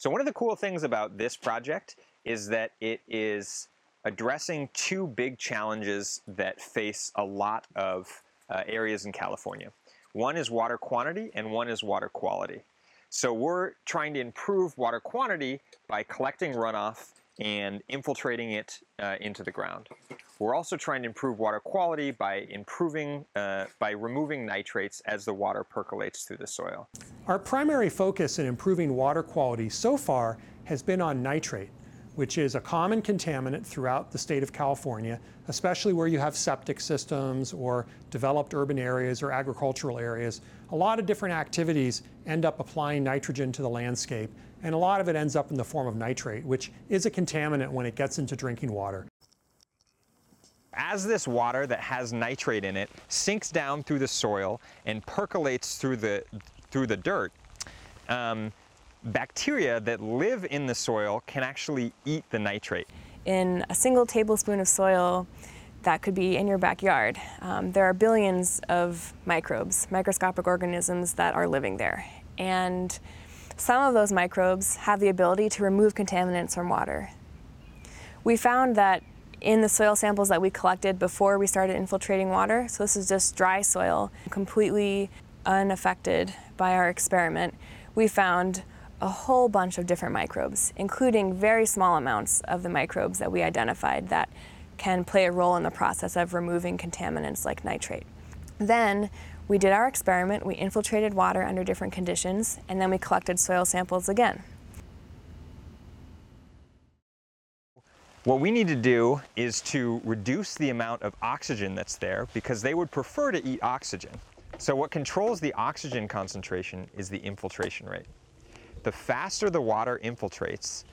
So one of the cool things about this project is that it is addressing two big challenges that face a lot of uh, areas in California. One is water quantity and one is water quality. So we're trying to improve water quantity by collecting runoff and infiltrating it uh, into the ground. We're also trying to improve water quality by improving, uh, by removing nitrates as the water percolates through the soil. Our primary focus in improving water quality so far has been on nitrate, which is a common contaminant throughout the state of California, especially where you have septic systems or developed urban areas or agricultural areas. A lot of different activities end up applying nitrogen to the landscape, and a lot of it ends up in the form of nitrate, which is a contaminant when it gets into drinking water. As this water that has nitrate in it sinks down through the soil and percolates through the, through the dirt, um, bacteria that live in the soil can actually eat the nitrate. In a single tablespoon of soil that could be in your backyard, um, there are billions of microbes, microscopic organisms that are living there. And some of those microbes have the ability to remove contaminants from water. We found that in the soil samples that we collected before we started infiltrating water, so this is just dry soil, completely unaffected by our experiment, we found a whole bunch of different microbes, including very small amounts of the microbes that we identified that can play a role in the process of removing contaminants like nitrate. Then we did our experiment, we infiltrated water under different conditions, and then we collected soil samples again. What we need to do is to reduce the amount of oxygen that's there because they would prefer to eat oxygen. So what controls the oxygen concentration is the infiltration rate. The faster the water infiltrates,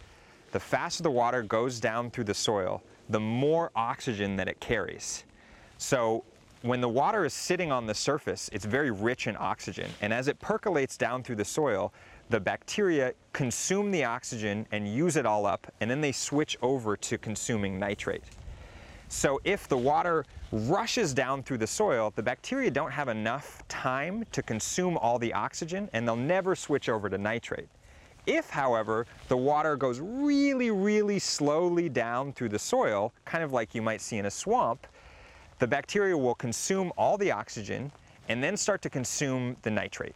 the faster the water goes down through the soil, the more oxygen that it carries. So when the water is sitting on the surface, it's very rich in oxygen. And as it percolates down through the soil, the bacteria consume the oxygen and use it all up, and then they switch over to consuming nitrate. So if the water rushes down through the soil, the bacteria don't have enough time to consume all the oxygen, and they'll never switch over to nitrate. If, however, the water goes really, really slowly down through the soil, kind of like you might see in a swamp, the bacteria will consume all the oxygen and then start to consume the nitrate.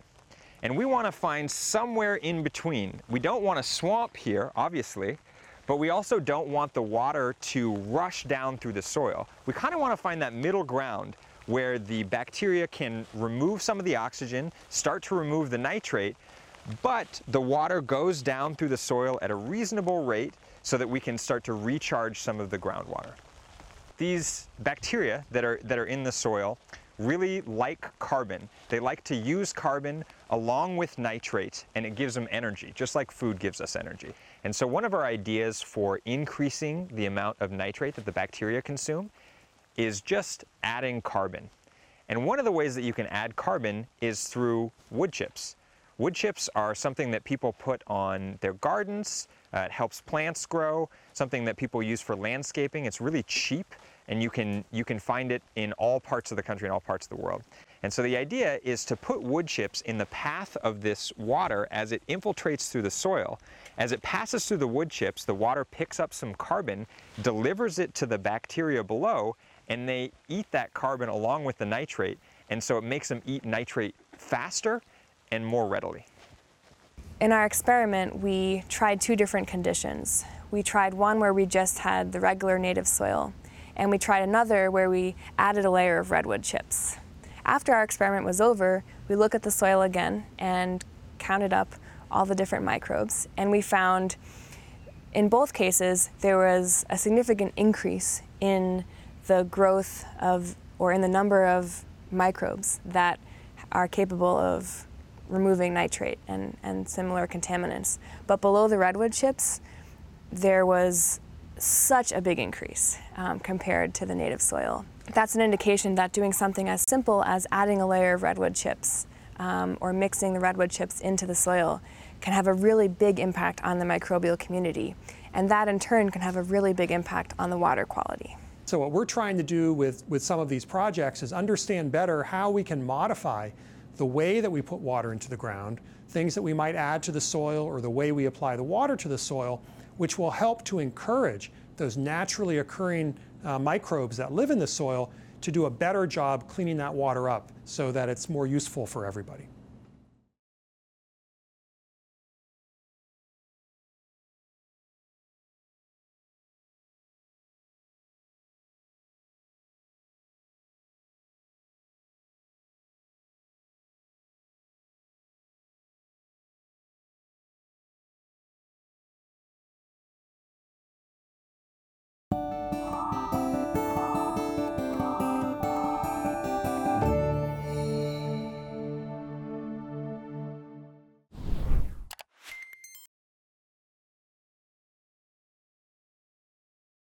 And we want to find somewhere in between. We don't want a swamp here, obviously, but we also don't want the water to rush down through the soil. We kind of want to find that middle ground where the bacteria can remove some of the oxygen, start to remove the nitrate, but the water goes down through the soil at a reasonable rate so that we can start to recharge some of the groundwater. These bacteria that are, that are in the soil really like carbon. They like to use carbon along with nitrate and it gives them energy, just like food gives us energy. And so one of our ideas for increasing the amount of nitrate that the bacteria consume is just adding carbon. And one of the ways that you can add carbon is through wood chips. Wood chips are something that people put on their gardens. Uh, it helps plants grow, something that people use for landscaping. It's really cheap and you can, you can find it in all parts of the country and all parts of the world. And so the idea is to put wood chips in the path of this water as it infiltrates through the soil. As it passes through the wood chips, the water picks up some carbon, delivers it to the bacteria below, and they eat that carbon along with the nitrate. And so it makes them eat nitrate faster and more readily. In our experiment, we tried two different conditions. We tried one where we just had the regular native soil, and we tried another where we added a layer of redwood chips. After our experiment was over, we looked at the soil again and counted up all the different microbes, and we found in both cases there was a significant increase in the growth of or in the number of microbes that are capable of removing nitrate and, and similar contaminants. But below the redwood chips, there was such a big increase um, compared to the native soil. That's an indication that doing something as simple as adding a layer of redwood chips um, or mixing the redwood chips into the soil can have a really big impact on the microbial community. And that in turn can have a really big impact on the water quality. So what we're trying to do with, with some of these projects is understand better how we can modify the way that we put water into the ground, things that we might add to the soil, or the way we apply the water to the soil, which will help to encourage those naturally occurring uh, microbes that live in the soil to do a better job cleaning that water up so that it's more useful for everybody.